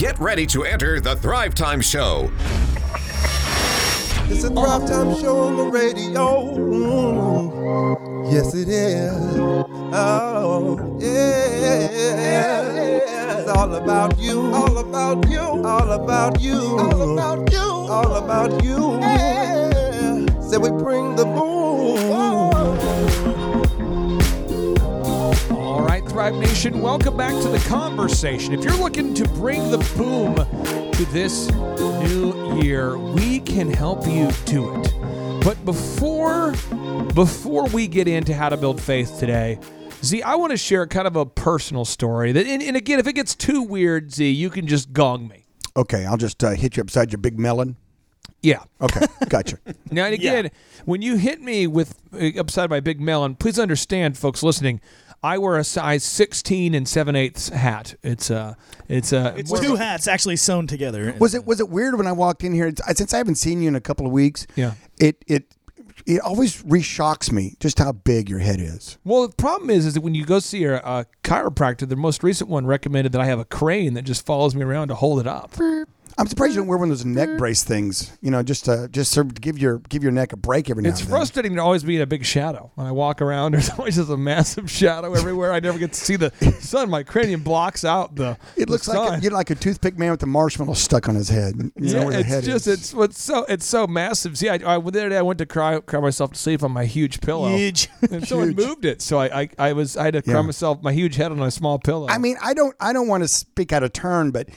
Get ready to enter the Thrive Time Show. It's a Thrive Time show on the radio. Yes, it is. Oh, yeah. It's all about you. All about you. All about you. All about you. All about you. Yeah. Say we bring the boom. All right, Thrive Nation, welcome back to the conversation. If you're looking to bring the boom to this new year, we can help you do it. But before before we get into how to build faith today, Z, I want to share kind of a personal story. That, and, and again, if it gets too weird, Z, you can just gong me. Okay, I'll just uh, hit you upside your big melon. Yeah. Okay, gotcha. Now, and again, when you hit me with uh, upside my big melon, please understand, folks listening, I wear a size 16 and 7 eighths hat. It's a, it's a, It's two hats actually sewn together. was it was it weird when I walked in here? Since I haven't seen you in a couple of weeks, Yeah. it it it always reshocks me just how big your head is. Well, the problem is, is that when you go see a, a chiropractor, the most recent one recommended that I have a crane that just follows me around to hold it up. I'm surprised you don't wear one of those neck mm. brace things. You know, just to just sort of to give your give your neck a break every now It's and then. frustrating to always be in a big shadow. When I walk around, there's always just a massive shadow everywhere. I never get to see the sun. My cranium blocks out the. It the looks like a, you're like a toothpick man with a marshmallow stuck on his head. You know Yeah, where the it's head just is. it's what's so it's so massive. See, I, I the other day I went to cry cry myself to sleep on my huge pillow. Huge. And someone Huge. moved it, so I, I I was I had to cry Yeah. myself my huge head on a small pillow. I mean, I don't I don't want to speak out of turn, but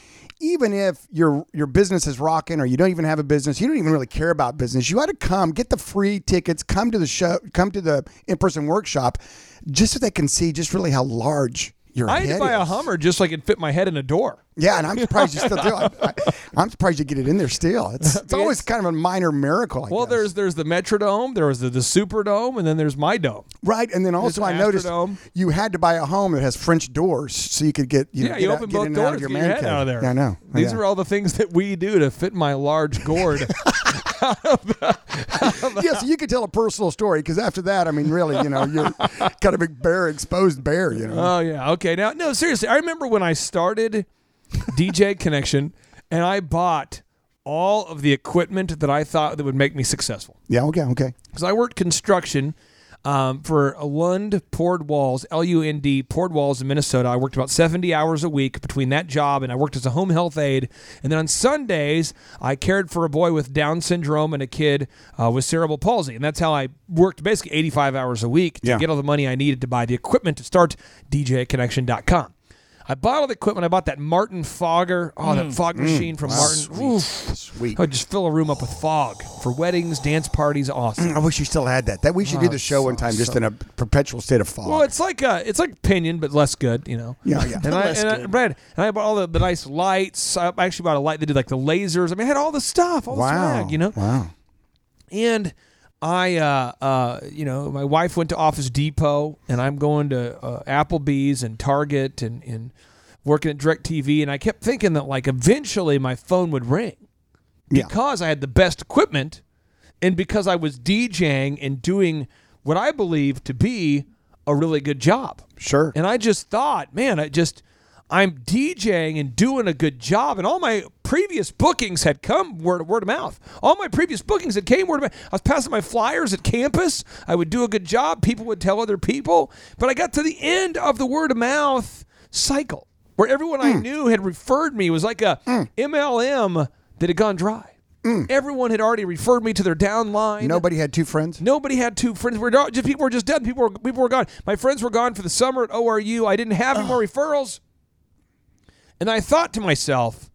even if your your business is rocking or you don't even have a business, you don't even really care about business, you ought to come, get the free tickets, come to the show, come to the in-person workshop just so they can see just really how large your head is. I had to buy a. Hummer just so I could fit my head in a door. Yeah, and I'm surprised you still do. I, am surprised you get it in there still. It's, it's always kind of a minor miracle. I Well, guess. there's there's the Metrodome, there was the, the Superdome, and then there's my dome. right, and then also I noticed Astrodome. you had to buy a home that has French doors so you could get you know, yeah, get you out- open get both in doors, out of your get your man head cave. out of there. Yeah, I know. These Yeah. are all the things that we do to fit my large gourd. yeah, so you could tell a personal story because after that, I mean, really, you know, you're kind of a bare, exposed bear, you know. oh yeah, okay. Now, no, seriously, I remember when I started DJ Connection, and I bought all of the equipment that I thought that would make me successful. yeah, okay, okay. because I worked construction um, for Lund Poured Walls, L U N D Poured Walls in Minnesota. I worked about 70 hours a week between that job and I worked as a home health aide. And then on Sundays, I cared for a boy with Down syndrome and a kid uh, with cerebral palsy. And that's how I worked basically 85 hours a week to Yeah. get all the money I needed to buy the equipment to start DJConnection.com. I bought all the equipment. I bought that Martin Fogger, oh, that mm. fog mm. machine from Martin. Oof. Sweet. I would just fill a room up with fog for weddings, dance parties, awesome. Mm, I wish you still had that. That we should do Oh, the show one time just in a perpetual state of fog. Well, it's like uh, it's like pinion, but less good, you know. Yeah, yeah. And I Less and I, good. Brad, and I bought all the, the nice lights. I actually bought a light that did like the lasers. I mean, I had all the stuff, all the wow. swag, you know. Wow. And I, uh, uh, you know, my wife went to Office Depot, and I'm going to uh, Applebee's and Target and and working at DirecTV, and I kept thinking that like eventually my phone would ring Yeah. because I had the best equipment and because I was DJing and doing what I believe to be a really good job. Sure. And I just thought, man, I just I'm DJing and doing a good job, and all my previous bookings had come word word of mouth. All my previous bookings had came word of mouth. I was passing my flyers at campus. I would do a good job. People would tell other people, but I got to the end of the word of mouth cycle where everyone I mm. knew had referred me. It was like a MLM that had gone dry. Mm. Everyone had already referred me to their downline. Nobody had two friends? Nobody had two friends. We're just people were just dead. People were people were gone. My friends were gone for the summer at ORU. I didn't have any more referrals. And I thought to myself,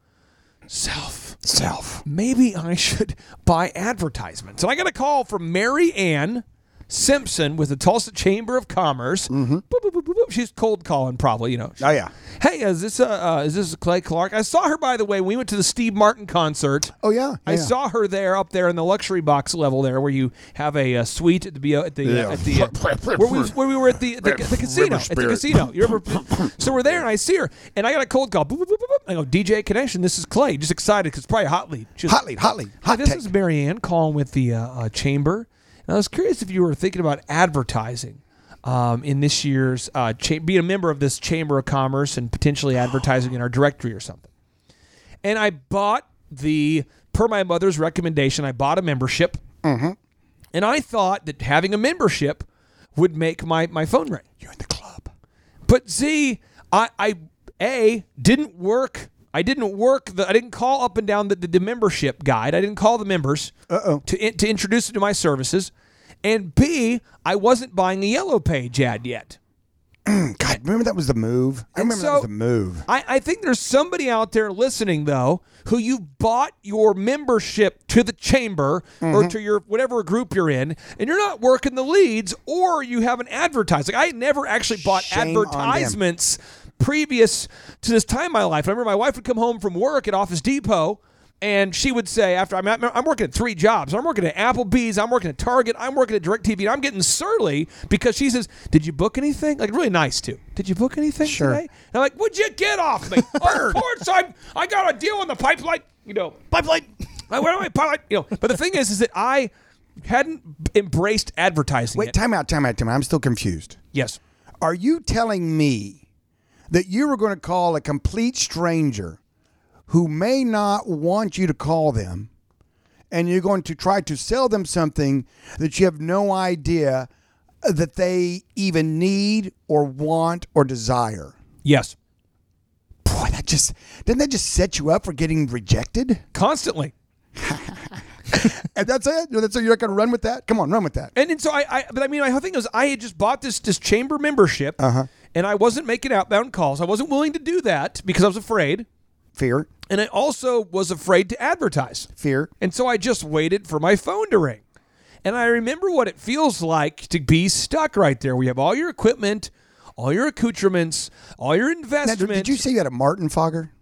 self, Self. maybe I should buy advertisements. And I got a call from Mary Ann Simpson with the Tulsa Chamber of Commerce. Boop, boop, boop, boop, boop. She's cold calling, probably. You know. Oh, yeah. Hey, is this uh, uh is this Clay Clark? I saw her by the way. We went to the Steve Martin concert. Oh, yeah. I yeah. saw her there up there in the luxury box level there, where you have a, uh suite at the at the Yeah. at the uh, where we where we were at the the, the casino at the casino. You remember? so we're there, and I see her, and I got a cold call. Boop, boop, boop, boop, boop. I go, DJ Connection. This is Clay. Just excited because it's probably a hot lead. Hot lead, hot lead, hot this take. is Marianne calling with the uh, uh, chamber. And I was curious if you were thinking about advertising um, in this year's uh, cha- being a member of this chamber of commerce and potentially advertising in our directory or something. and I bought the per my mother's recommendation. I bought a membership, Mm-hmm. and I thought that having a membership would make my my phone ring. You're in the club. But Z, I, I a didn't work. I didn't work. The, I didn't call up and down the, the, the membership guide. I didn't call the members Uh-oh. to in- to introduce them to my services. And B, I wasn't buying a yellow page ad yet. God, remember that was the move? I remember that was the move. I, I think there's somebody out there listening though who you bought your membership to the chamber Mm-hmm. or to your whatever group you're in, and you're not working the leads, or you haven't advertised. Like I never actually bought Shame on them. advertisements previous to this time in my life. I remember my wife would come home from work at Office Depot. And she would say, after I'm, I'm working at three jobs, I'm working at Applebee's, I'm working at Target, I'm working at DirecTV, and I'm getting surly because she says, "Did you book anything?" Like really nice too. Did you book anything Sure. today? And I'm like, "What'd you get off me?" oh, ports, I I got a deal on the pipeline. You know, Pipeline. I went on my pipeline. You know, but the thing is, is that I hadn't embraced advertising. Wait, yet. time out, time out, time out. I'm still confused. yes. Are you telling me that you were going to call a complete stranger who may not want you to call them and you're going to try to sell them something that you have no idea that they even need or want or desire? Yes. Boy, that just didn't that just set you up for getting rejected? Constantly. And that's it. That's it. You're not going to run with that. Come on, run with that. And, and so I, I, but I mean, my whole thing was I had just bought this this chamber membership, Uh-huh. And I wasn't making outbound calls. I wasn't willing to do that because I was afraid, Fear, and I also was afraid to advertise. fear. And so I just waited for my phone to ring. And I remember what it feels like to be stuck right there. We have all your equipment, all your accoutrements, all your Now, did you say you had a Martin Fogger?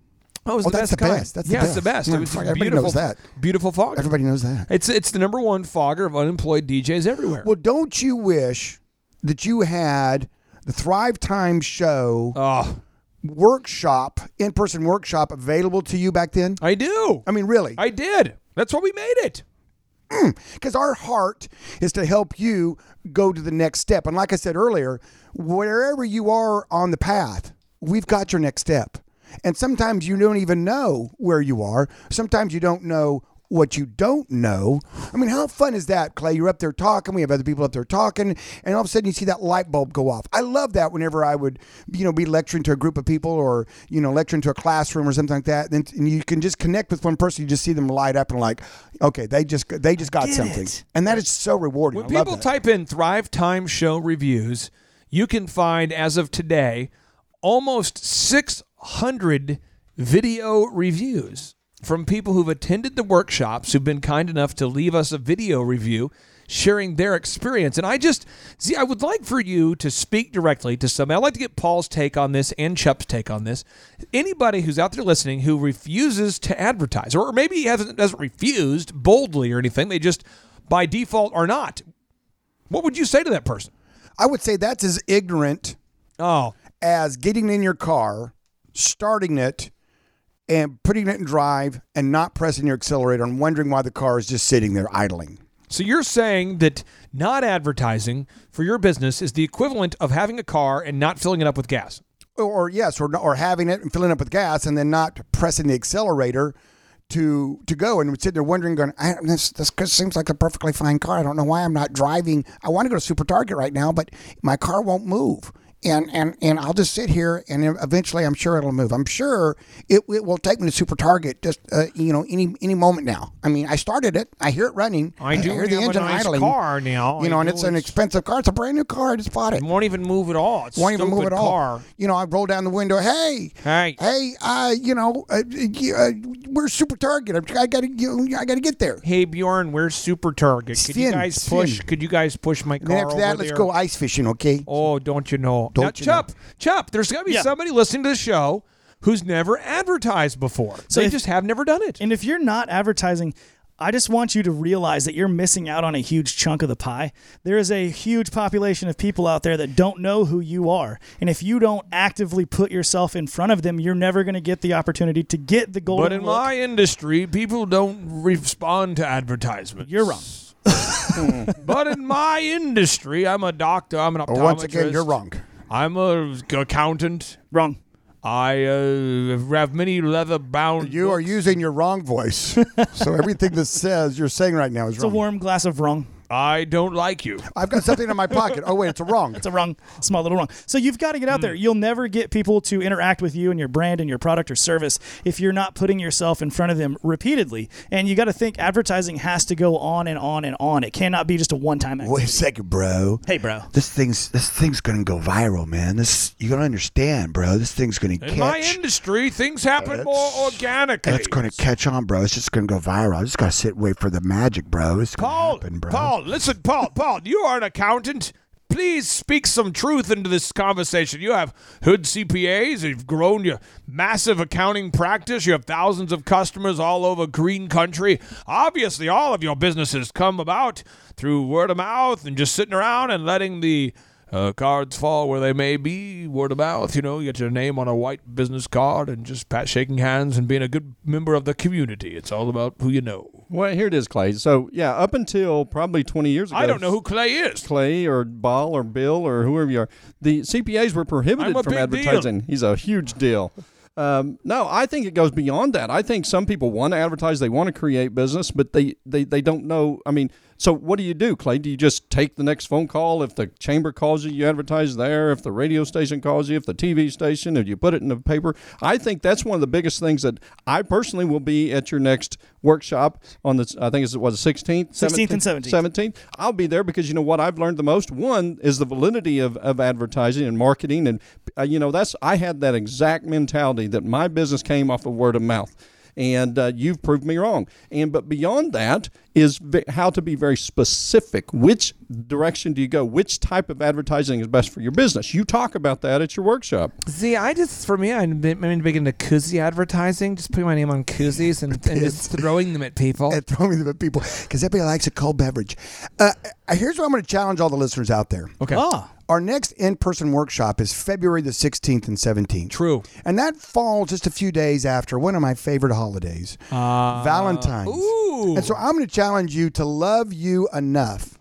Oh, Oh, that's best the kind. best. That's the yeah, it's the best. best. Yeah, everybody beautiful, knows that. Beautiful fogger. Everybody knows that. It's it's the number one fogger of unemployed DJs everywhere. Well, don't you wish that you had the Thrive Time show oh, workshop, in person workshop available to you back then? I do. I mean, really? I did. That's why we made it. Mm, because our heart is to help you go to the next step. And like I said earlier, wherever you are on the path, we've got your next step. And sometimes you don't even know where you are. Sometimes you don't know what you don't know. I mean, how fun is that, Clay? You're up there talking. We have other people up there talking, and all of a sudden you see that light bulb go off. I love that whenever I would, you know, be lecturing to a group of people or you know lecturing to a classroom or something like that. Then and you can just connect with one person. You just see them light up and like, okay, they just they just got something, it. and that is so rewarding. When I people that. type in Thrive Time Show reviews, you can find, as of today, almost 600 video reviews from people who've attended the workshops who've been kind enough to leave us a video review sharing their experience. And I just, see, I would like for you to speak directly to somebody. I'd like to get Paul's take on this and Chupp's take on this. Anybody who's out there listening who refuses to advertise, or maybe hasn't, hasn't refused boldly or anything, they just by default are not. What would you say to that person? I would say that's as ignorant Oh, as getting in your car, starting it, and putting it in drive and not pressing your accelerator and wondering why the car is just sitting there idling. so you're saying that not advertising for your business is the equivalent of having a car and not filling it up with gas? Or, yes, or, or having it and filling it up with gas and then not pressing the accelerator to to go and sitting there wondering, going, I, this this seems like a perfectly fine car. I don't know why I'm not driving. I want to go to Super Target right now, but my car won't move. And, and and I'll just sit here, and eventually, I'm sure it'll move. I'm sure it, it will take me to Super Target just uh, you know any any moment now. I mean, I started it, I hear it running, I do hear the engine nice idling. car now. You know, I and it's an expensive car. It's a brand new car. I just bought it It won't even move at all. It's won't even move at all. You know, I roll down the window. Hey, Hey. hey, uh, you know, uh, uh, we're Super Target. I'm- gotta, you know, I gotta get there. Hey Bjorn, where's Super Target? Could you guys push? Could you guys push my car then after that, let's there? go ice fishing, okay? Oh, don't you know? Don't now, you know? Chupp, Chupp, there's got to be Yeah. somebody listening to the show who's never advertised before. So they if- just have never done it. And if you're not advertising, I just want you to realize that you're missing out on a huge chunk of the pie. There is a huge population of people out there that don't know who you are. And if you don't actively put yourself in front of them, you're never going to get the opportunity to get the golden But in look. my industry, people don't respond to advertisements. You're wrong. but in my industry, I'm a doctor. I'm an optometrist. Once again, you're wrong. I'm a accountant. Wrong. I uh, have many leather bound. You are using your wrong voice. so everything this says you're saying right now is wrong. It's a warm glass of wrong. I don't like you. I've got something in my pocket. Oh wait, it's a wrong. It's a wrong, small little wrong. So you've got to get out there. Hmm. You'll never get people to interact with you and your brand and your product or service if you're not putting yourself in front of them repeatedly. And you got to think advertising has to go on and on and on. It cannot be just a one-time activity. Wait a second, bro. Hey, bro. This thing's this thing's gonna go viral, man. This you gotta understand, bro. This thing's gonna catch. In my industry, things happen more organically. It's gonna catch on, bro. It's just gonna go viral. I just gotta sit wait for the magic, bro. It's gonna Paul, happen, bro. Paul, listen, Paul, Paul, you are an accountant. Please speak some truth into this conversation. You have hood CPAs. You've grown your massive accounting practice. You have thousands of customers all over green country. Obviously, all of your businesses come about through word of mouth and just sitting around and letting the uh, cards fall where they may be. Word of mouth, you know, you get your name on a white business card and just pat shaking hands and being a good member of the community. It's all about who you know. Well, here it is, Clay. So yeah, up until probably 20 years ago, I don't know who Clay is. Clay or Ball or Bill or whoever you are. The CPAs were prohibited from big deal. advertising. He's a huge deal. Um, no, I think it goes beyond that. I think some people want to advertise, they want to create business, but they, they, they don't know. I mean, so what do you do, Clay? Do you just take the next phone call? If the chamber calls you, you advertise there. If the radio station calls you, if the TV station, if you put it in the paper. I think that's one of the biggest things that I personally will be at your next workshop on the, I think it's, was the 16th? 16th and 17th. 17th. I'll be there because you know what I've learned the most. One is the validity of, of advertising and marketing, and uh, you know that's I had that exact mentality that my business came off of word of mouth. And uh, you've proved me wrong. And but beyond that is v- how to be very specific. Which direction do you go? Which type of advertising is best for your business? You talk about that at your workshop. See, I just for me, I'm been, I'm big into koozie advertising. Just putting my name on koozies and, and just throwing them at people. and throwing them at people because everybody likes a cold beverage. Uh, uh, here's what I'm going to challenge all the listeners out there. Okay. Ah, Our next in-person workshop is February the 16th and 17th. True. And that falls just a few days after one of my favorite holidays, uh, Valentine's. ooh. And so I'm going to challenge you to love you enough,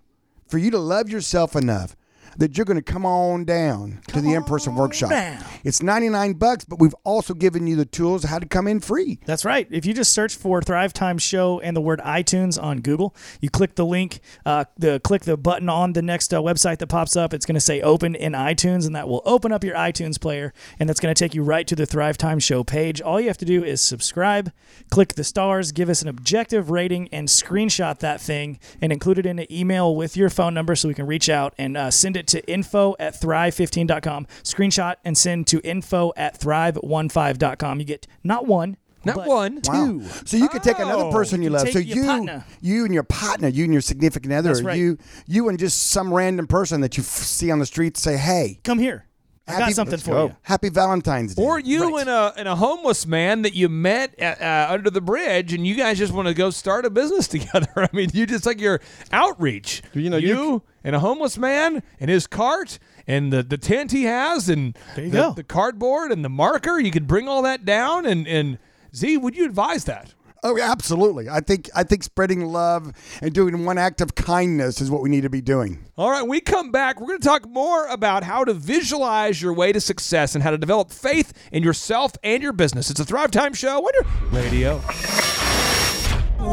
for you to love yourself enough that you're going to come on down to the in-person workshop. down. It's 99 bucks, but we've also given you the tools how to come in free. That's right. If you just search for Thrive Time Show and the word iTunes on Google, you click the link, uh, the click the button on the next uh, website that pops up. It's going to say "Open in iTunes," and that will open up your iTunes player, and that's going to take you right to the Thrive Time Show page. All you have to do is subscribe, click the stars, give us an objective rating, and screenshot that thing and include it in an email with your phone number so we can reach out and uh, send it to info at thrive15.com. Screenshot and send to info at thrive15.com. You get not one. Not but one, Wow. two. So you could take another Oh. person you You love. So you, partner. you and your partner, you and your significant other, right. you, you and just some random person that you f- see on the street, say, "Hey, Come here. I got Happy- something for go. you. Happy Valentine's Day." Or you Right. and a and a homeless man that you met at, uh, under the bridge, and you guys just want to go start a business together. I mean, you just like your outreach. You know, you you and a homeless man and his cart and the, the tent he has and the, the cardboard and the marker. You could bring all that down. And and Z, would you advise that? Oh, yeah, absolutely. I think I think spreading love and doing one act of kindness is what we need to be doing. All right, we come back, we're going to talk more about how to visualize your way to success and how to develop faith in yourself and your business. It's a Thrive Time show on your radio.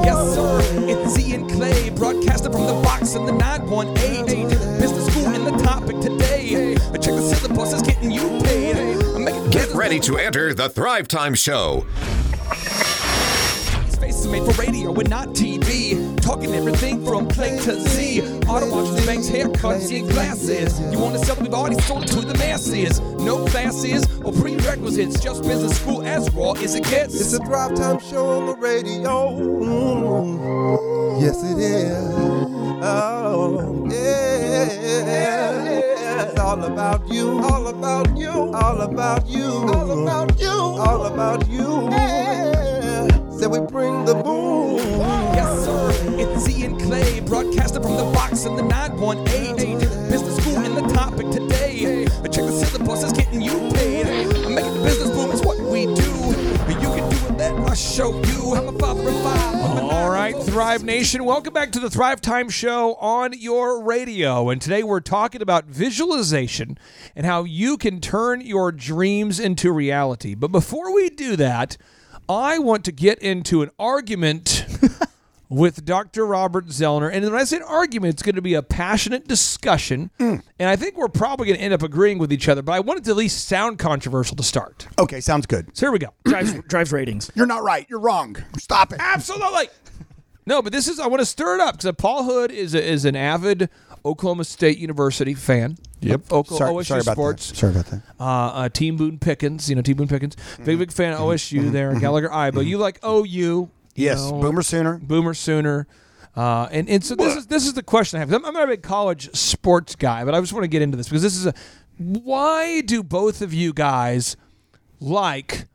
Yes, sir. It's Z and Clay, broadcasting from the box in the 918. Business school and the topic today. I check the syllabus, it's getting you paid. Get ready to enter the Thrive Time Show. These faces made for radio and not TV. Talking everything from Clay to Z. Auto washes, banks, haircuts, and glasses. You want to sell it? We've already sold it to the masses. No classes or prerequisites. Just business school as raw as it gets. It's a drive time show on the radio. Mm. Yes, it is. Oh, yeah. It's all about you. All about you. All about you. All about you. All about you. Yeah. So we bring the boom. Yes, sir. It's Z and Clay, broadcasting from the box in the 918. Business school and the topic today. Check the syllabus, it's getting you paid. I'm Making the business boom it's what we do. You can do it, let us show you. I'm a father of five. All right, Thrive Nation. Welcome back to the Thrive Time Show on your radio. And today we're talking about visualization and how you can turn your dreams into reality. But before we do that, I want to get into an argument with Dr. Robert Zoellner. And when I say an argument, it's going to be a passionate discussion. Mm. And I think we're probably going to end up agreeing with each other. But I want it to at least sound controversial to start. Okay, sounds good. So here we go. drives, drives ratings. You're not right. You're wrong. Stop it. Absolutely. No, but this is I want to stir it up because Paul Hood is a, is an avid Oklahoma State University fan. Yep. Oklahoma Sorry, OSU sorry about sports. that. Sorry about that. Uh, uh, Team Boone Pickens, you know Team Boone Pickens, big big fan of OSU there. in Gallagher Iba, you like OU? Yes, know, Boomer Sooner. Boomer Sooner. Uh, and and so this is this is the question I have. I'm I'm not a big college sports guy, but I just want to get into this because this is a why do both of you guys like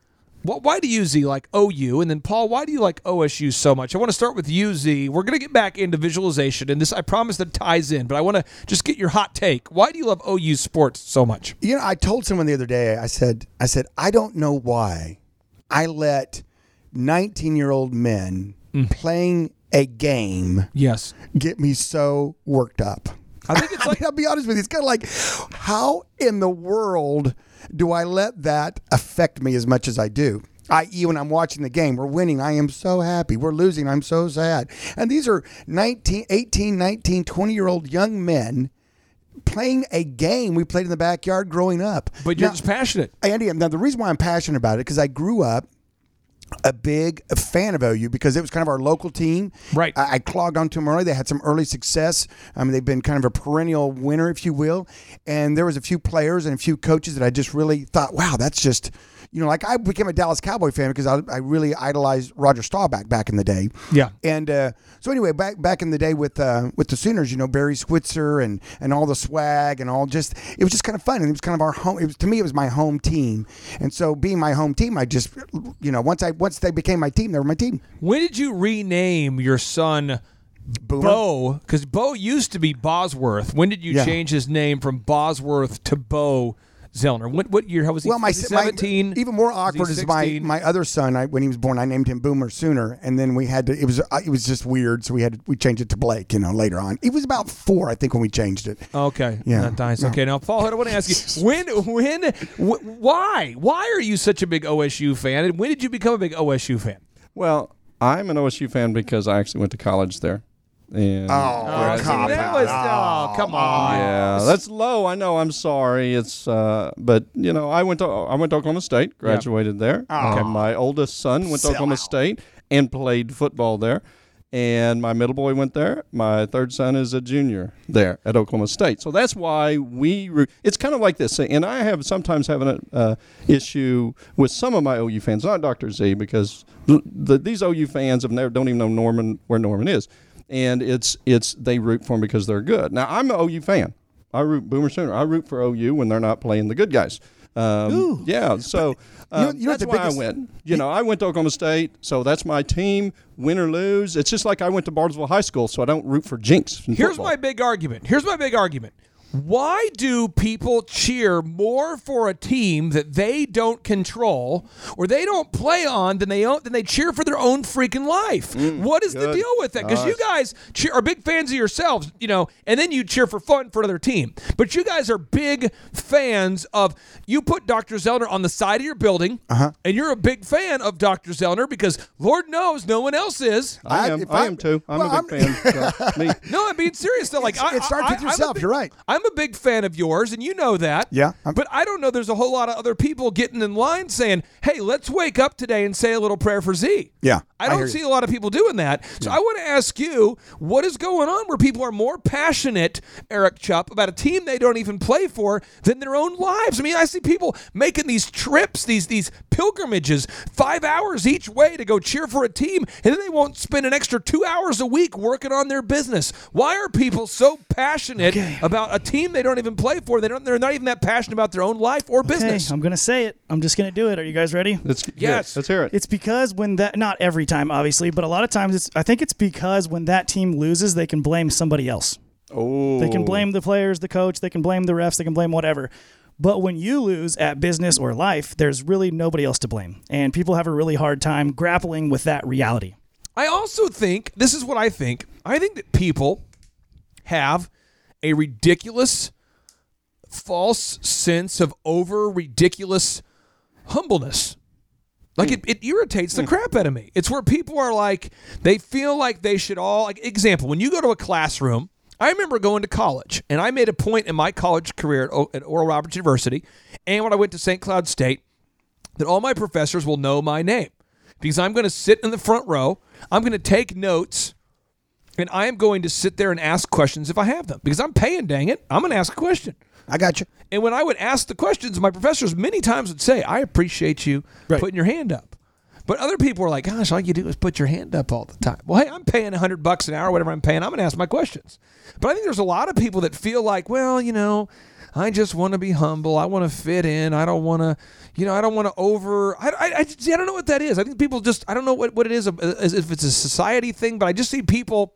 wh- why do you Z like OU and then Paul why do you like OSU so much? I want to start with you Z. We're gonna get back into visualization and this I promise that ties in, but I want to just get your hot take. Why do you love OU sports so much? You know, I told someone the other day. I said, I said, I don't know why I let 19 year old men Mm. playing a game Yes. get me so worked up. I think it's I like mean, I'll be honest with you. It's kind of like, how in the world do I let that affect me as much as I do? I.e., when I'm watching the game, we're winning, I am so happy. We're losing, I'm so sad. And these are 19, 18, 19, 20 year old young men playing a game we played in the backyard growing up. but you're Now- just passionate. Andy, now the reason why I'm passionate about it because I grew up a big fan of OU because it was kind of our local team. Right. I, I clogged onto them early. They had some early success. I mean, they've been kind of a perennial winner, if you will. And there was a few players and a few coaches that I just really thought, wow, that's just. You know, like I became a Dallas Cowboy fan because I, I really idolized Roger Staubach back in the day. Yeah. And uh, so anyway, back back in the day with uh, with the Sooners, you know Barry Switzer and and all the swag and all just it was just kind of fun and it was kind of our home. It was to me it was my home team, and so being my home team, I just you know once I once they became my team, they were my team. When did you rename your son Boomer. Bo? Because Bo used to be Bosworth. When did you Yeah. change his name from Bosworth to Bo Zoellner? What what year? How was he? Well, my, was seventeen. even more awkward is my my other son. I, when he was born, I named him Boomer Sooner, and then we had to. It was uh, it was just weird, so we had to, we changed it to Blake. You know, later on, he was about four, I think, when we changed it. Okay. Yeah. Not nice. No. Okay. Now, Paul, I want to ask you when, when, wh- why, why are you such a big OSU fan, and when did you become a big OSU fan? Well, I'm an OSU fan because I actually went to college there. And Oh, see, cop that was oh, come on. yeah, that's low. I know. I'm sorry. It's uh, but you know, I went to I went to Oklahoma State, graduated there. Uh, my oldest son went to Oklahoma State and played football there. And my middle boy went there. My third son is a junior there at Oklahoma State. So that's why we. Re- it's kind of like this. And I have sometimes have an uh, issue with some of my OU fans, not Dr. Z, because the, the, these OU fans have never don't even know Norman where Norman is and it's it's they root for them because they're good. Now I'm an OU fan. I root Boomer Sooner. I root for OU when they're not playing the good guys. Um, yeah, so you know- um, you know that's why biggest- I went. You know, I went to Oklahoma State, so that's my team. Win or lose, it's just like I went to Bartlesville High School, so I don't root for Jinx. Here's football. my big argument. Here's my big argument. Why do people cheer more for a team that they don't control or they don't play on than they own, than they cheer for their own freaking life? Mm, what is the deal with that? Because you guys cheer, are big fans of yourselves, you know, and then you cheer for fun for another team. But you guys are big fans of. You put Dr. Zoellner on the side of your building, uh-huh. and you're a big fan of Dr. Zoellner because Lord knows no one else is. I I- am. I, I- am too. I'm well, a big fan. So, me. No, I'm being serious though. Like It's- I, it starts I- with I'm yourself, big- you're right. I'm a big fan of yours, and you know that. Yeah, I'm- but I don't know. There's a whole lot of other people getting in line saying, "Hey, let's wake up today and say a little prayer for Z." Yeah, I don't hear you. see a lot of people doing that. So I want to ask you, what is going on where people are more passionate, Eric Chupp, about a team they don't even play for than their own lives? I mean, I see people making these trips, these these pilgrimages, five hours each way to go cheer for a team, and then they won't spend an extra two hours a week working on their business. Why are people so passionate about a team they don't even play for? They don't. They're not even that passionate about their own life or Okay, business. I'm gonna say it. I'm just gonna do it. Are you guys ready? Let's, Yes. Let's hear it. It's because when that not every time obviously, but a lot of times it's I think it's because when that team loses, they can blame somebody else. oh, They can oh. blame the players, the coach, they can blame the refs, they can blame whatever. But when you lose at business or life, there's really nobody else to blame. And people have a really hard time grappling with that reality. I also think this is what I think. I think that people have a ridiculous, false sense of over ridiculous humbleness. Like it, it irritates the hmm. crap out of me. It's where people are like, they feel like they should all, like, example, when you go to a classroom, I remember going to college and I made a point in my college career at, O- at Oral Roberts University and when I went to St. Cloud State that all my professors will know my name because I'm going to sit in the front row. I'm going to take notes and I am going to sit there and ask questions if I have them because I'm paying, dang it. I'm going to ask a question. I got you. And when I would ask the questions, my professors many times would say, I appreciate you putting your hand up. But other people were like, gosh, all you do is put your hand up all the time. Well, hey, I'm paying 100 bucks an hour, whatever I'm paying. I'm going to ask my questions. But I think there's a lot of people that feel like, well, you know, I just want to be humble. I want to fit in. I don't want to, you know, I don't want to over. I, I, I, see, I don't know what that is. I think people just, I don't know what, what it is, uh, if it's a society thing, but I just see people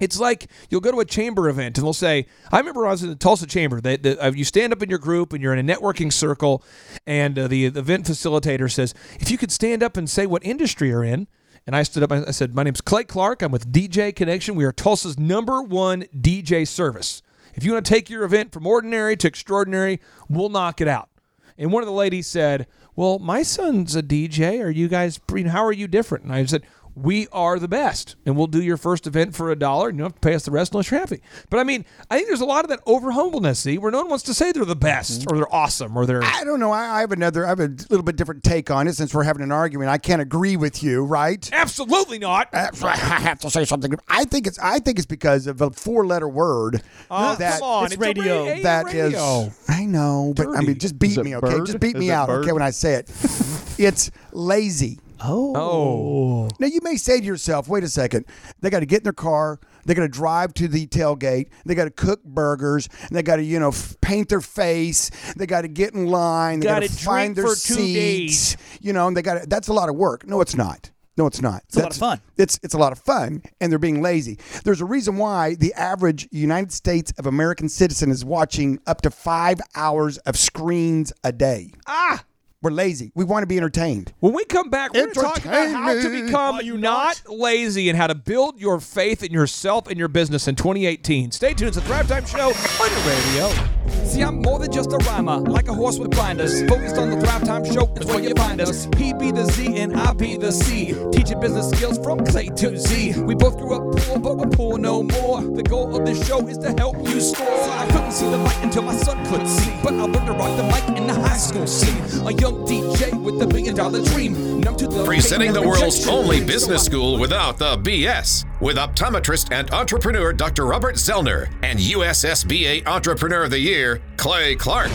it's like you'll go to a chamber event and they'll say, I remember I was in the Tulsa chamber, that that, uh, you stand up in your group and you're in a networking circle, and uh, the, the event facilitator says, if you could stand up and say what industry you're in. And I stood up and I said, My name's Clay Clark. I'm with DJ Connection. We are Tulsa's number one DJ service. If you want to take your event from ordinary to extraordinary, we'll knock it out. And one of the ladies said, Well, my son's a DJ. Are you guys, how are you different? And I said, we are the best, and we'll do your first event for a dollar, and you don't have to pay us the rest unless you're happy. But I mean, I think there's a lot of that over humbleness, see, where no one wants to say they're the best mm-hmm. or they're awesome or they're. I don't know. I, I have another. I have a little bit different take on it since we're having an argument. I can't agree with you, right? Absolutely not. Uh, I have to say something. I think it's. I think it's because of a four-letter word Oh, that come on. it's a radio. ra- a that is. radio. I know, but I mean, just beat me, okay? bird? Just beat Is me it out, bird? okay? When I say it, it's lazy. Oh. Now you may say to yourself, "Wait a second. They got to get in their car. They got to drive to the tailgate. They got to cook burgers. And they got to, you know, f- paint their face. They got to get in line. They got Gotta find their for two seats. You know, and they got. to That's a lot of work. No, it's not. No, it's not. It's a lot of fun. It's it's a lot of fun, and they're being lazy. There's a reason why the average United States of American citizen is watching up to five hours of screens a day. Ah. We're lazy. We want to be entertained. When we come back, we're going to talk about how to Entertain me. become not lazy and how to build your faith in yourself and your business in 2018. Stay tuned. It's the Thrive Time Show on your radio. See, I'm more than just a rhymer, like a horse with blinders. Focused on the Thrive Time Show, it's where you find us. He be the Z and I be the C. Teaching business skills from Clay to Z. We both grew up poor, but we're poor no more. The goal of this show is to help you score. I couldn't see the light until my son could see, but I learned to rock the mic in the high school scene. A young DJ with a billion dollar dream. The Presenting the world's only business school without the BS with optometrist and entrepreneur Dr. Robert Zoellner and USSBA Entrepreneur of the Year, Clay Clark.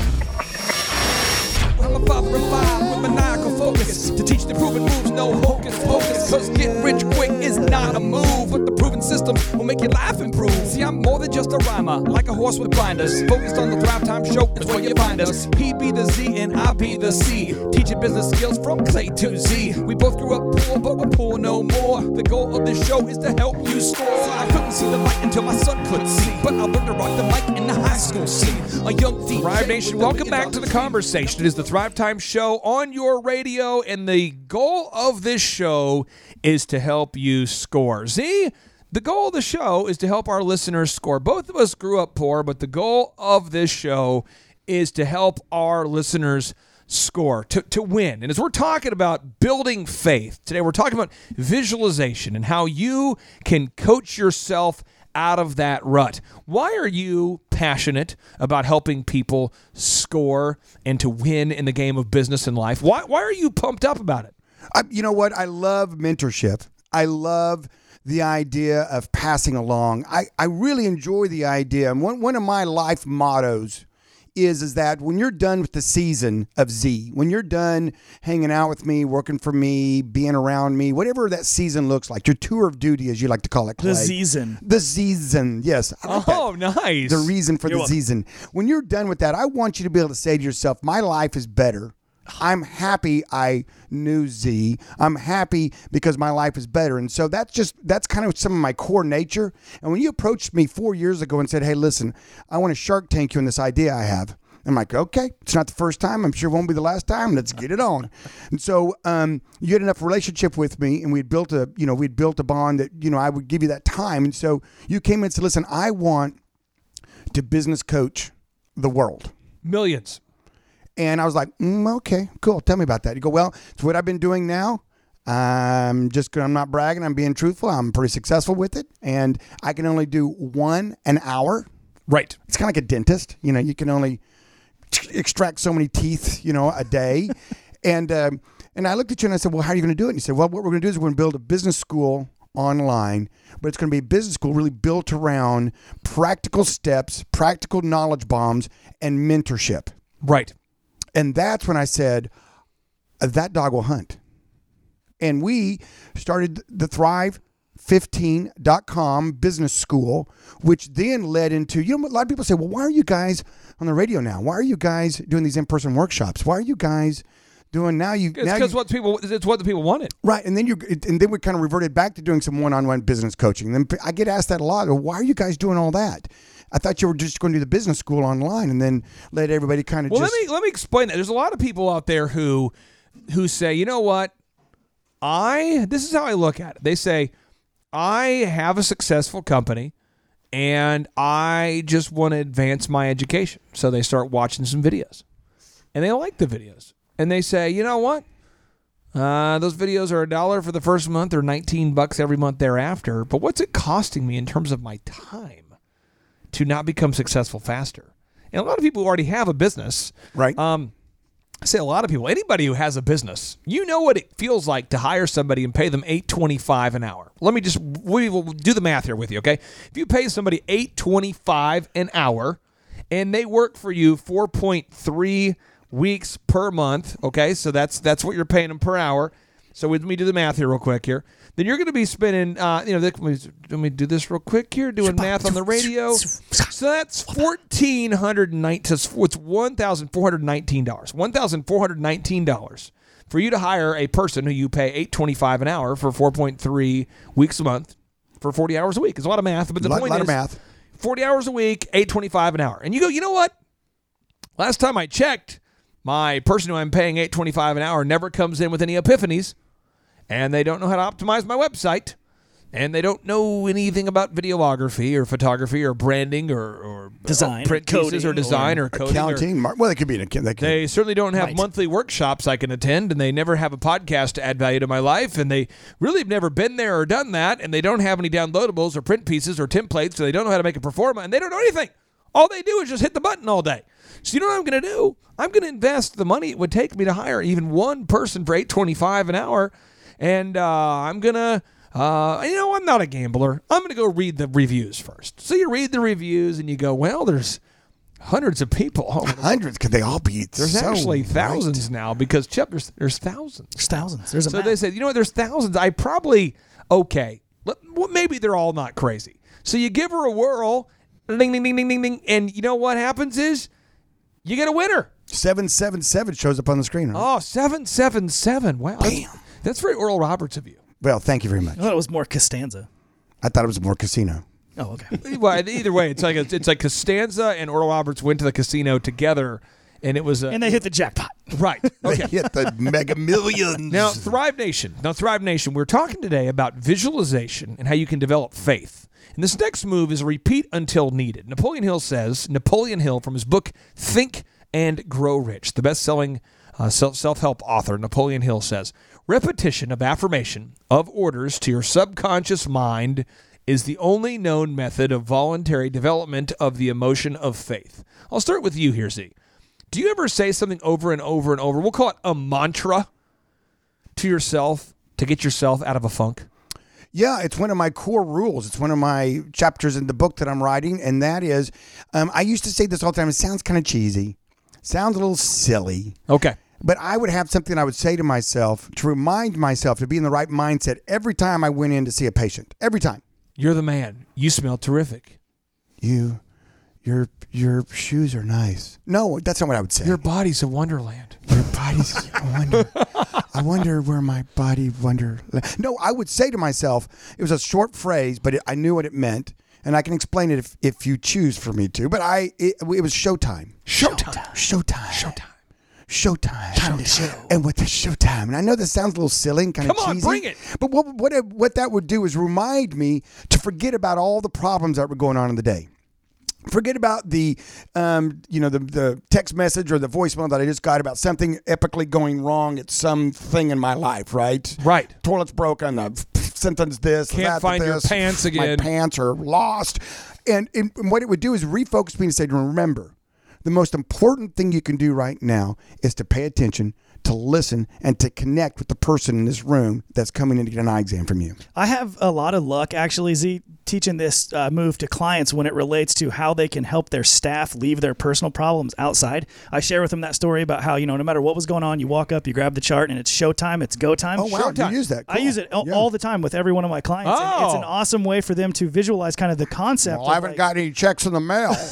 Focus to teach the proven moves, no hocus pocus. Cause get rich quick is not a move, but the proven system will make your life improve. See, I'm more than just a rhymer, like a horse with blinders. Focused on the Thrive Time Show, it's where you find us. He be the Z and I be the C. Teaching business skills from Clay to Z. We both grew up poor, but we're poor no more. The goal of this show is to help you score. I couldn't see the light until my son could see, but I learned to rock the mic in the high school scene. A young DJ. Thrive Nation, welcome back to the conversation. It is the Thrive Time Show on your radio, and the goal of this show is to help you score. Z, the goal of the show is to help our listeners score. Both of us grew up poor, but the goal of this show is to help our listeners score, to, to win. And as we're talking about building faith, today we're talking about visualization and how you can coach yourself out of that rut. Why are you passionate about helping people score and to win in the game of business and life? Why, why are you pumped up about it? I, you know what? I love mentorship. I love the idea of passing along. I, I really enjoy the idea. And one, one of my life mottos is is that when you're done with the season of Z, when you're done hanging out with me, working for me, being around me, whatever that season looks like, your tour of duty, as you like to call it, Clay. The season. The season, yes. Like that Oh, nice. the reason for the welcome. season. When you're done with that, I want you to be able to say to yourself, "My life is better. I'm happy I knew Z. I'm happy because my life is better." And so that's just that's kind of some of my core nature. And when you approached me 4 years ago and said, "Hey, listen, I want to shark tank you on this idea I have." I'm like, okay, it's not the first time. I'm sure it won't be the last time. Let's get it on. And so um, you had enough relationship with me, and we'd built a, you know, we'd built a bond that, you know, I would give you that time. And so you came in and said, listen, I want to business coach the world. Millions. And I was like, mm, okay, cool. Tell me about that. You go, well, it's what I've been doing now. I'm just, I'm not bragging. I'm being truthful. I'm pretty successful with it. And I can only do one an hour. Right. It's kind of like a dentist. You know, you can only extract so many teeth, you know, a day. and, um, and I looked at you and I said, well, how are you going to do it? And you said, well, what we're going to do is we're going to build a business school online, but it's going to be a business school really built around practical steps, practical knowledge bombs, and mentorship. Right. And that's when I said, "Uh, that dog will hunt. And we started the Thrive15.com business school, which then led into, you know, a lot of people say, well, why are you guys on the radio now? Why are you guys doing these in person workshops? Why are you guys doing now? You It's because what people it's what the people wanted. Right, and then you and then we kind of reverted back to doing some one-on-one business coaching. Then I get asked that a lot. Why are you guys doing all that? I thought you were just going to do the business school online and then let everybody kind of Well, just. let me let me explain that. There's a lot of people out there who who say, you know what, I this is how I look at it. They say, I have a successful company, and I just want to advance my education. So they start watching some videos, and they like the videos, and they say, you know what. Uh, those videos are a dollar for the first month or 19 bucks every month thereafter. But what's it costing me in terms of my time to not become successful faster? And a lot of people who already have a business, right. um, I say a lot of people, anybody who has a business, you know what it feels like to hire somebody and pay them eight twenty five an hour. Let me just we will do the math here with you, okay? If you pay somebody eight twenty five an hour, and they work for you four point three weeks per month, okay? So that's that's what you're paying them per hour. So let me do the math here real quick here. Then you're going to be spending, uh, you know, let me, let me do this real quick here, doing math on the radio. So that's fourteen hundred nineteen. It's one thousand four hundred nineteen dollars. One thousand four hundred nineteen dollars for you to hire a person who you pay eight twenty five an hour for four point three weeks a month for forty hours a week. It's a lot of math, but the Lot- point lot is of math. forty hours a week, eight twenty five an hour. And you go, you know what? Last time I checked, my person who I'm paying eight twenty five an hour never comes in with any epiphanies, and they don't know how to optimize my website, and they don't know anything about videography or photography or branding or, or Design, print pieces or design or, or coding. or- accounting. mar- well, they could be an account. They, they certainly don't have Right. monthly workshops I can attend, and they never have a podcast to add value to my life, and they really have never been there or done that, and they don't have any downloadables or print pieces or templates, so they don't know how to make a performa, and they don't know anything. All they do is just hit the button all day. So you know what I'm going to do? I'm going to invest the money it would take me to hire even one person for eight twenty five an hour, and uh, I'm gonna. Uh, you know, I'm not a gambler. I'm going to go read the reviews first. So you read the reviews and you go, well, there's hundreds of people. hundreds. Could they all be? there's so actually right? thousands now because Chuck, there's there's thousands. There's thousands. There's a So map. they said, you know what? There's thousands. I probably okay. Let, well, maybe they're all not crazy. So you give her a whirl, ding ding ding ding ding ding, and you know what happens is you get a winner. Seven seven seven shows up on the screen. Right? Oh, seven seven seven. Wow, that's, that's very Oral Roberts of you. Well, thank you very much. I thought it was more Costanza. I thought it was more casino. Oh, okay. well, either way, it's like a, it's like Costanza and Oral Roberts went to the casino together, and it was a, and they hit the jackpot. right. Okay. They hit the mega millions. Now, Thrive Nation. Now, Thrive Nation, we're talking today about visualization and how you can develop faith. And this next move is repeat until needed. Napoleon Hill says, Napoleon Hill, from his book Think and Grow Rich, the best selling uh, self help author, Napoleon Hill says, repetition of affirmation of orders to your subconscious mind is the only known method of voluntary development of the emotion of faith. I'll start with you here, Z. Do you ever say something over and over and over? We'll call it a mantra to yourself to get yourself out of a funk? Yeah, it's one of my core rules. It's one of my chapters in the book that I'm writing, and that is, um, I used to say this all the time. It sounds kind of cheesy, sounds a little silly, Okay. But I would have something I would say to myself to remind myself to be in the right mindset every time I went in to see a patient. Every time. You're the man. You smell terrific. You, your your shoes are nice. No, that's not what I would say. Your body's a wonderland. Your body's. a wonder. I wonder where my body wonder. No, I would say to myself. It was a short phrase, but it, I knew what it meant. and I can explain it if, if you choose for me to. But I it, it was Showtime. Showtime. Showtime. Showtime. Showtime. Time to show. And with the Showtime, and I know this sounds a little silly and kind of cheesy. Come on, bring it. But what what what that would do is remind me to forget about all the problems that were going on in the day. Forget about the, um, you know, the the text message or the voicemail that I just got about something epically going wrong at something in my life. Right. Right. Toilet's broken. The something's this. Can't that, find your this, pants My pants are lost. And, and what it would do is refocus me and say, remember, the most important thing you can do right now is to pay attention, to listen, and to connect with the person in this room that's coming in to get an eye exam from you. I have a lot of luck actually, Z, teaching this uh, move to clients when it relates to how they can help their staff leave their personal problems outside. I share with them that story about how, you know, no matter what was going on, you walk up, you grab the chart, and it's showtime, it's go time. Oh, wow. You use that. I use it all, Yeah. all the time with every one of my clients. and it's an Oh. awesome way for them to visualize kind of the concept. Well, of I haven't like- got any checks in the mail.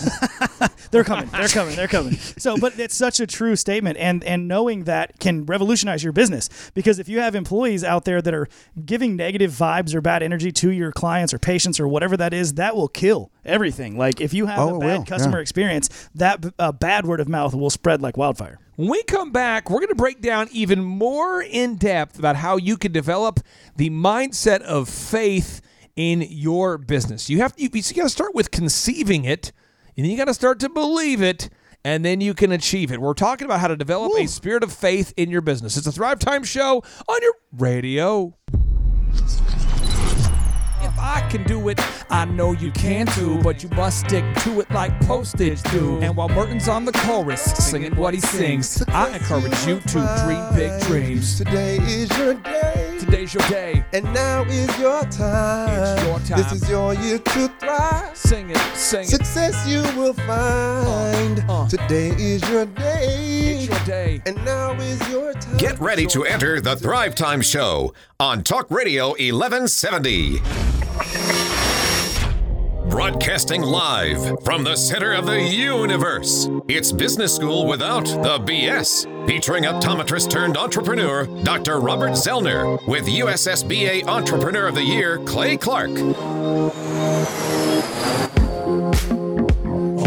they're coming. They're coming. They're coming. So, but it's such a true statement, and and knowing that can revolutionize your business because if you have employees out there that are giving negative vibes or bad energy to your clients or patients or whatever that is, that will kill everything. Like if you have Oh, a bad will, customer yeah. experience, that uh, bad word of mouth will spread like wildfire. When we come back, we're going to break down even more in depth about how you can develop the mindset of faith in your business. You have you, you got to start with conceiving it, and then you got to start to believe it, and then you can achieve it. We're talking about how to develop a spirit of faith in your business. It's a Thrive Time show on your radio. If I can do it, I know you can too. But you must stick to it like postage do. And while Merton's on the chorus, singing what he sings, I encourage you to dream big dreams. Today is your day. Today's your day. And now is your time. It's your time. This is your year to thrive. Sing it, sing it. Success you will find. uh. Today is your day. It's your day. And now is your time. Get ready to enter the Thrive Time Show on Talk Radio 1170. Broadcasting live from the center of the universe. It's Business School Without the BS. Featuring optometrist turned entrepreneur, Dr. Robert Zoellner, with USSBA Entrepreneur of the Year, Clay Clark.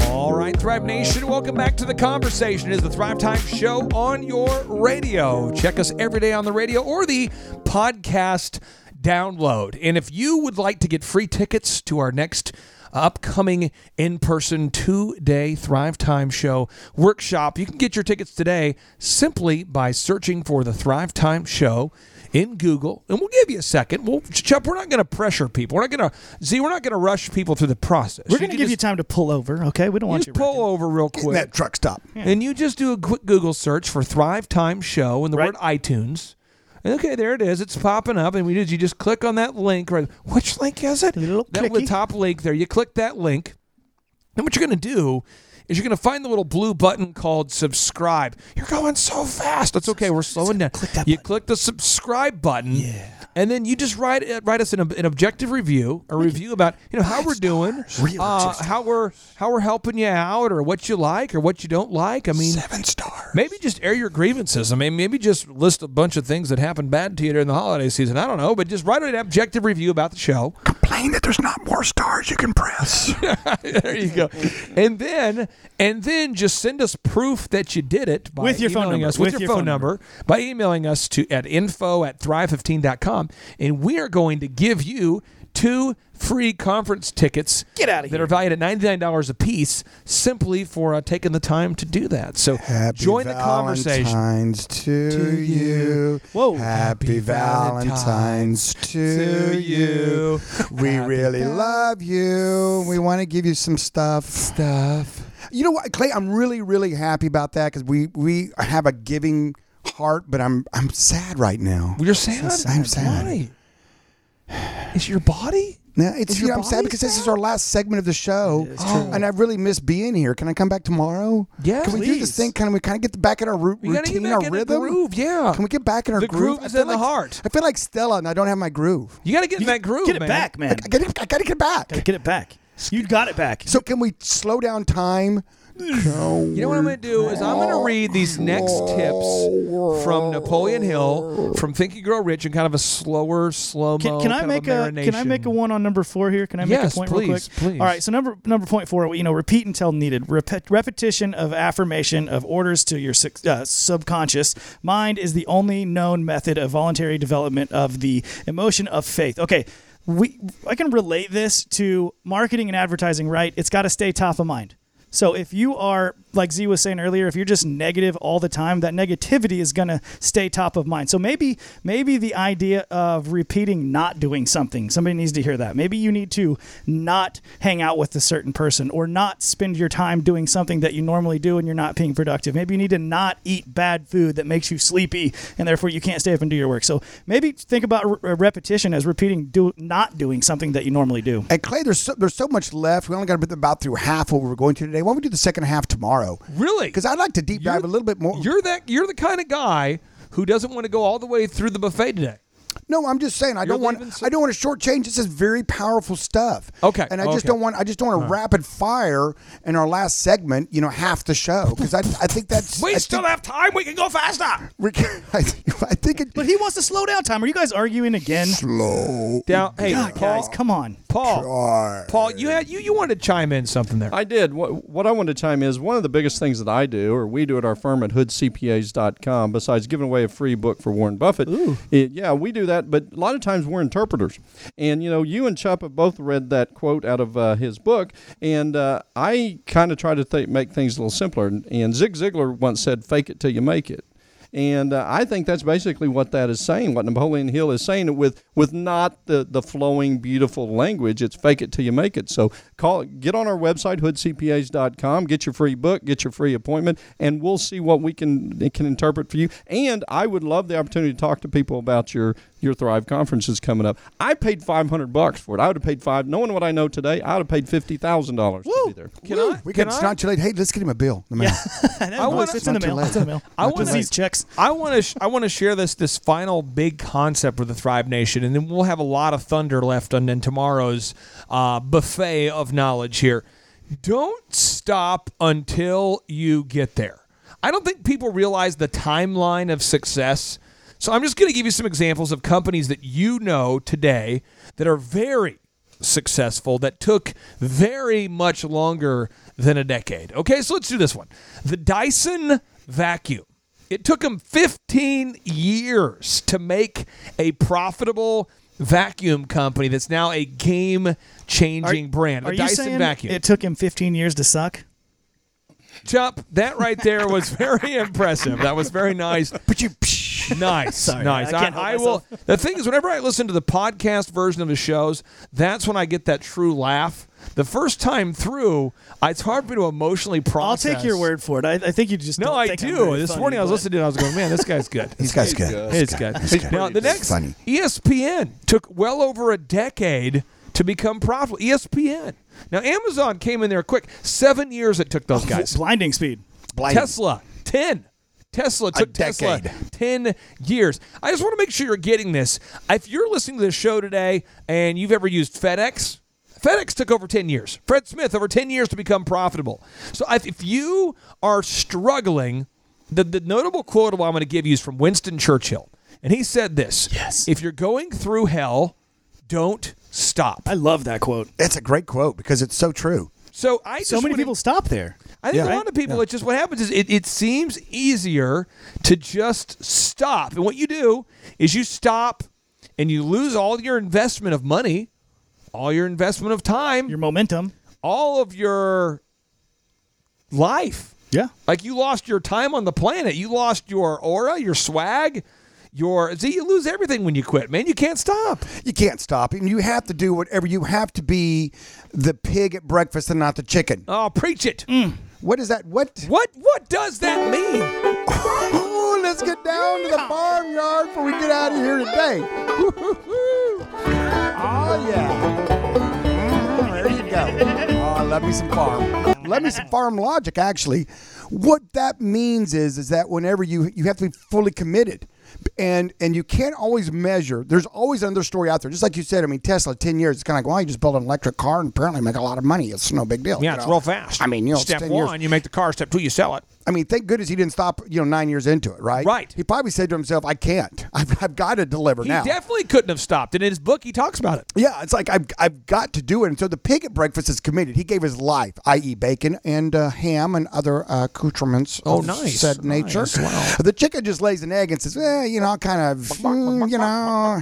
All right, Thrive Nation, welcome back to the conversation. It is the Thrive Time Show on your radio. Check us every day on the radio or the podcast download. And if you would like to get free tickets to our next upcoming in-person two-day Thrive Time Show workshop, you can get your tickets today simply by searching for the Thrive Time Show in Google, and we'll give you a second. We'll Chuck, we're not going to pressure people. We're not going to Z. We're not going to rush people through the process. We're going to can give you time to pull over, okay? We don't want you you pull wrecking. over real quick. Get quick, that truck stop. and you just do a quick Google search for Thrive Time Show and the Right. word iTunes. Okay, there it is. It's popping up, and we did. You just click on that link. Right? Which link is it? Little that clicky. the top link there. You click that link. and what you're going to do is you're going to find the little blue button called subscribe. You're going so fast. That's okay. We're slowing down. Click that you button. click the subscribe button. Yeah. And then you just write uh, write us an, an objective review, a review about you know how we're doing, uh, how we're how we're helping you out, or what you like, or what you don't like. I mean, Seven stars. Maybe just air your grievances. I mean, maybe just list a bunch of things that happened bad to you during the holiday season. I don't know, but just write an objective review about the show. Complain that there's not more stars you can press. there you go. And then and then just send us proof that you did it by With your phone number. us with, With your, your phone, phone number, by emailing us to at info at thrive15.com and we are going to give you two free conference tickets Get outta that here. are valued at $99 a piece simply for uh, taking the time to do that. So Happy join the conversation. Valentine's to, you. Whoa. Happy Valentine's to you. We really love you. We want to give you some stuff. Stuff. You know what, Clay? I'm really, really happy about that because we we have a giving heart, but I'm I'm sad right now. You're sad? I'm sad. Why? Is your body? No, it's Is you your I'm sad body because this is our last segment of the show, true. and I really miss being here. Can I come back tomorrow? Yeah, Can we do please. this thing? Can we kind of get back in our ru- You gotta routine, get back our in the rhythm? groove, yeah. Can we get back in our The groove? groove I is feel in the like- heart. I feel like Stella, and I don't have my groove. You got to get in that groove, Get it man. back, man. I gotta, I gotta get back. Gotta get it back. You got it back. So can we slow down time You know what I'm going to do is I'm going to read these next tips from Napoleon Hill from Think and Grow Rich in kind of a slower, slow mo. Can, can I make a, Can I make a one on number four here? Can I make Yes, a point please, real quick? please. All right. So number number point four. You know, repeat until needed. Repet, repetition of affirmation of orders to your uh, subconscious mind is the only known method of voluntary development of the emotion of faith. Okay. We I can relate this to marketing and advertising. Right. It's got to stay top of mind. So if you are, like Z was saying earlier, if you're just negative all the time, that negativity is going to stay top of mind. So maybe maybe the idea of repeating not doing something, somebody needs to hear that. Maybe you need to not hang out with a certain person or not spend your time doing something that you normally do and you're not being productive. Maybe you need to not eat bad food that makes you sleepy and therefore you can't stay up and do your work. So maybe think about re- uh, repetition as repeating do not doing something that you normally do. And Clay, there's so, there's so much left. We only got about through half what we're going to today. Why don't we do the second half tomorrow? Really? Because I'd like to deep dive a little bit more. You're that. You're the kind of guy who doesn't want to go all the way through the buffet today. No, I'm just saying I You're don't want leaving some- I don't want to shortchange. This is very powerful stuff. Okay, and I just okay. don't want I just don't want to rapid fire in our last segment. You know, half the show because I I think that's We I still think, have time. We can go faster. we can- I think, I think it. But he wants to slow down time. Are you guys arguing again? slow. Down. Hey, God, guys, come on. Paul. Paul, you had you you wanted to chime in something there. I did. What, what I wanted to chime in is one of the biggest things that I do, or we do at our firm at hoodcpas.com, besides giving away a free book for Warren Buffett. it- yeah, we do that, but a lot of times we're interpreters. And, you know, you and Chupp have both read that quote out of uh, his book, and uh, I kind of try to th- make things a little simpler. And, and Zig Ziglar once said, fake it till you make it. And uh, I think that's basically what that is saying, what Napoleon Hill is saying, with with not the, the flowing, beautiful language. It's fake it till you make it. So call, get on our website, hoodcpas.com, get your free book, get your free appointment, and we'll see what we can can interpret for you. And I would love the opportunity to talk to people about your your Thrive conference is coming up. I paid five hundred bucks for it. I would have paid five. Knowing what I know today, I would have paid fifty thousand dollars to be there. Can I? We can can, I? it's not too late. Hey, let's get him a bill. The man. I wanna- it's in the mail. It's in the mail. I Put wanna- these checks. I want to sh- I want to share this this final big concept with the Thrive Nation, and then we'll have a lot of thunder left on in tomorrow's uh, buffet of knowledge here. Don't stop until you get there. I don't think people realize the timeline of success. So I'm just going to give you some examples of companies that you know today that are very successful that took very much longer than a decade. Okay, so let's do this one. The Dyson vacuum. It took them 15 years to make a profitable vacuum company that's now a game changing brand. The Are you Dyson saying vacuum. it took him 15 years to suck? Chump, that right there was very impressive. That was very nice. but you. Nice, Sorry, nice. I can't help I will. The thing is, whenever I listen to the podcast version of the shows, that's when I get that true laugh. The first time through, it's hard for me to emotionally I'll take your word for it. I, I think you just No, don't I think I'm do. very This funny, morning I was listening to it. I was going, man, this guy's good. This guy's good. It's good. good. Now, the next, funny. ESPN took well over a decade to become profitable. ESPN. Now, Amazon came in there quick. Seven years it took those oh, guys. Blinding speed. Blinding. Tesla, 10. Tesla took Tesla 10 years. I just want to make sure you're getting this. If you're listening to this show today and you've ever used FedEx, FedEx took over 10 years. Fred Smith, over 10 years to become profitable. So if, if you are struggling, the, the notable quote I'm going to give you is from Winston Churchill. And he said this Yes. If you're going through hell, don't stop. I love that quote. That's a great quote because it's so true. So I So just many wanna- people stop there. I think Yeah. a lot of people, it's just what happens is it, it seems easier to just stop. And what you do is you stop and you lose all your investment of money, all your investment of time, Your momentum. all of your life. Yeah. Like you lost your time on the planet. You lost your aura, your swag, your see, you lose everything when you quit, man. You can't stop. You can't stop, and you have to do whatever. You have to be the pig at breakfast and not the chicken. Oh, preach it. Mm. What is that? What? What what does that mean? Oh, let's get down to the farmyard before we get out of here today. oh yeah. Mm, there you go. Oh, I love me some farm. Love me some farm logic. Actually, what that means is is that whenever you you have to be fully committed. And and you can't always measure. There's always another story out there. Just like you said, I mean, Tesla, 10 years, it's kind of like, well, you just build an electric car and apparently make a lot of money. It's no big deal. Yeah, you it's real fast. I mean, you know, step 10 one, years. you make the car. Step two, you sell it. I mean, thank goodness he didn't stop, you know, nine years into it, right? Right. He probably said to himself, I can't. I've, I've got to deliver He now. He definitely couldn't have stopped. And in his book, he talks about it. Yeah, it's like I've, I've got to do it. And so the pig at breakfast is committed. He gave his life, i.e., bacon and uh, ham and other uh, accoutrements Oh, of nice. said nature. Nice. Wow. The chicken just lays an egg and says, eh, you know, I'll kind of, mm, you know,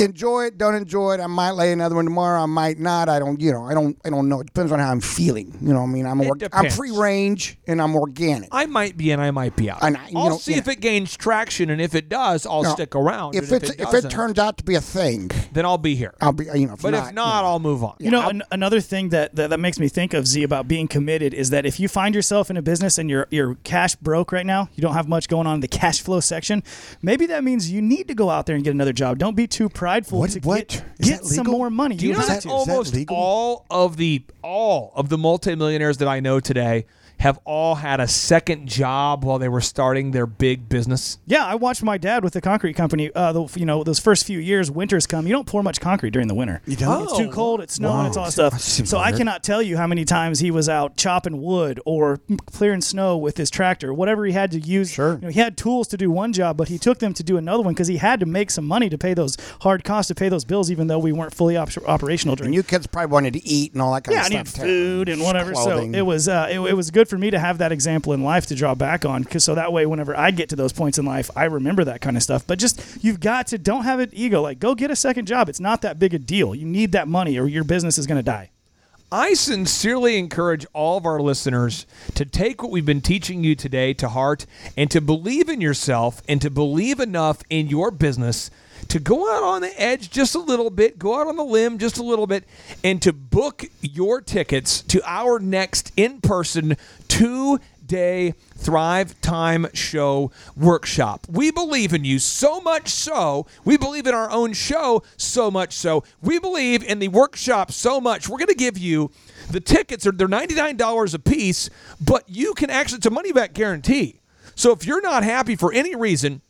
enjoy it, don't enjoy it. I might lay another one tomorrow. I might not. I don't, you know, I don't, I don't know. It depends on how I'm feeling. You know, what I mean, I'm, I'm free range and I'm organic. I might be in, I might be out. I know, you I'll know, see if know. it gains traction, and if it does, I'll Now, stick around. if and it's if it, if it doesn't, turns out to be a thing, then I'll be here. I'll be, you know. If but not, if not, I'll move on. You know, an, another thing that, that that makes me think of Z about being committed is that if you find yourself in a business and you're you're cash broke right now, you don't have much going on in the cash flow section. Maybe that means you need to go out there and get another job. Don't be too prideful What- to what? get, Is get that some legal? more money. Do you know Is that that- is that almost legal? all of the all of the multimillionaires that I know today have all had a second job while they were starting their big business? Yeah, I watched my dad with the concrete company. Uh, the, you know, those first few years, winters come. You don't pour much concrete during the winter. You don't? It's too cold. It's snowing. It's all that That stuff. seems So I cannot tell you how many times he was out chopping wood or clearing snow with his tractor, whatever he had to use. Sure. You know, he had tools to do one job, but he took them to do another one because he had to make some money to pay those hard costs to pay those bills, even though we weren't fully op- operational during And you kids probably wanted to eat and all that kind yeah, I of need stuff. too. food and whatever. Clothing. So it was uh, it, it was good for me to have that example in life to draw back on, because so that way, whenever I get to those points in life, I remember that kind of stuff. But just you've got to don't have an ego. Like go get a second job. It's not that big a deal. You need that money, or your business is going to die. I sincerely encourage all of our listeners to take what we've been teaching you today to heart and to believe in yourself and to believe enough in your business to go out on the edge just a little bit, go out on the limb just a little bit, and to book your tickets to our next in person two day Thrive Time Show workshop. We believe in you so much so, we believe in our own show so much so, we believe in the workshop so much. We're going to give you the tickets, are they're $99 a piece, but you can actually, it's a money back guarantee. So if you're not happy for any reason,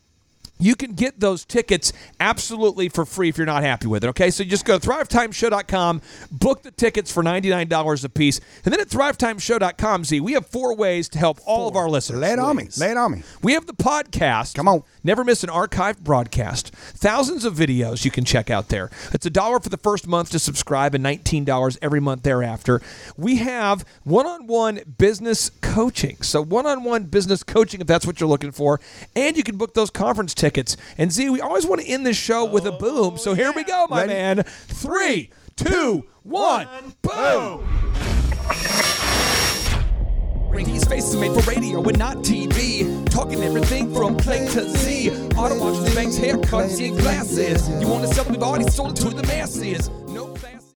you can get those tickets absolutely for free if you're not happy with it. Okay, so you just go to thrivetimeshow.com, book the tickets for $99 a piece. And then at thrivetimeshow.com, Z, we have four ways to help all of our listeners. Lay it on me. Lay it on me. We have the podcast. Come on. Never miss an archived broadcast. Thousands of videos you can check out there. It's a dollar for the first month to subscribe and $19 every month thereafter. We have one on one business coaching. So, one on one business coaching, if that's what you're looking for. And you can book those conference tickets. And Z, we always want to end this show with a oh, boom. So, here we go, my Ready? man. Three, two, one, boom. These faces made for radio and not TV. Talking everything from play to Z. Auto auctions, banks, haircuts, and glasses. You want to sell them, we've sold it to the masses.